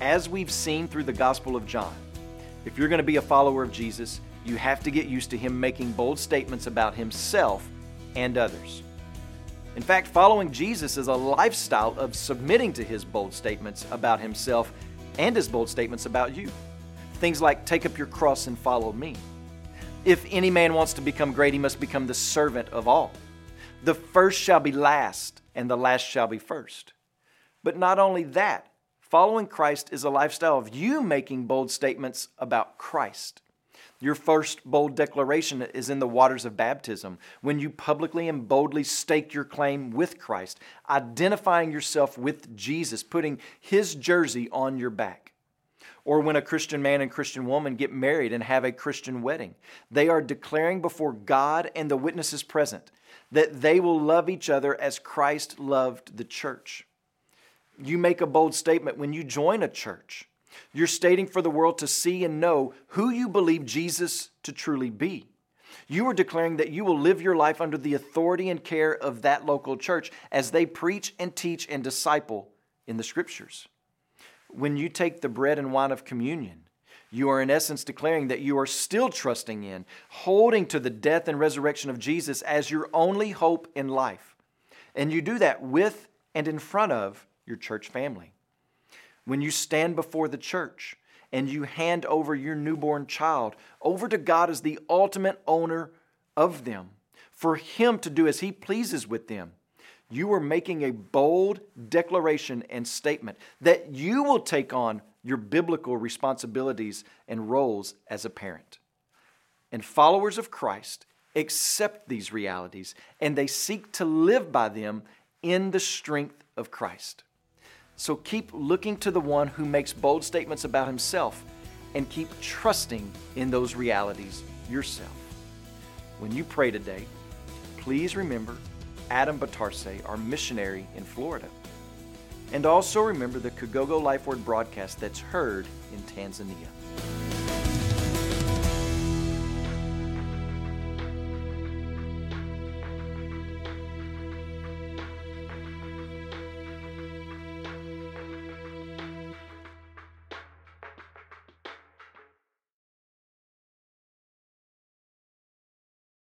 As we've seen through the Gospel of John, if you're going to be a follower of Jesus, you have to get used to him making bold statements about himself and others. In fact, following Jesus is a lifestyle of submitting to his bold statements about himself and his bold statements about you. Things like, take up your cross and follow me. If any man wants to become great, he must become the servant of all. The first shall be last, and the last shall be first. But not only that, Following Christ is a lifestyle of you making bold statements about Christ. Your first bold declaration is in the waters of baptism, when you publicly and boldly stake your claim with Christ, identifying yourself with Jesus, putting his jersey on your back. Or when a Christian man and Christian woman get married and have a Christian wedding, they are declaring before God and the witnesses present that they will love each other as Christ loved the church. You make a bold statement when you join a church. You're stating for the world to see and know who you believe Jesus to truly be. You are declaring that you will live your life under the authority and care of that local church as they preach and teach and disciple in the scriptures. When you take the bread and wine of communion, you are in essence declaring that you are still trusting in, holding to the death and resurrection of Jesus as your only hope in life. And you do that with and in front of your church family. When you stand before the church and you hand over your newborn child over to God as the ultimate owner of them, for Him to do as He pleases with them, you are making a bold declaration and statement that you will take on your biblical responsibilities and roles as a parent. And followers of Christ accept these realities and they seek to live by them in the strength of Christ. So keep looking to the one who makes bold statements about himself and keep trusting in those realities yourself. When you pray today, please remember Adam Batarse, our missionary in Florida. And also remember the Kigogo Life Word broadcast that's heard in Tanzania.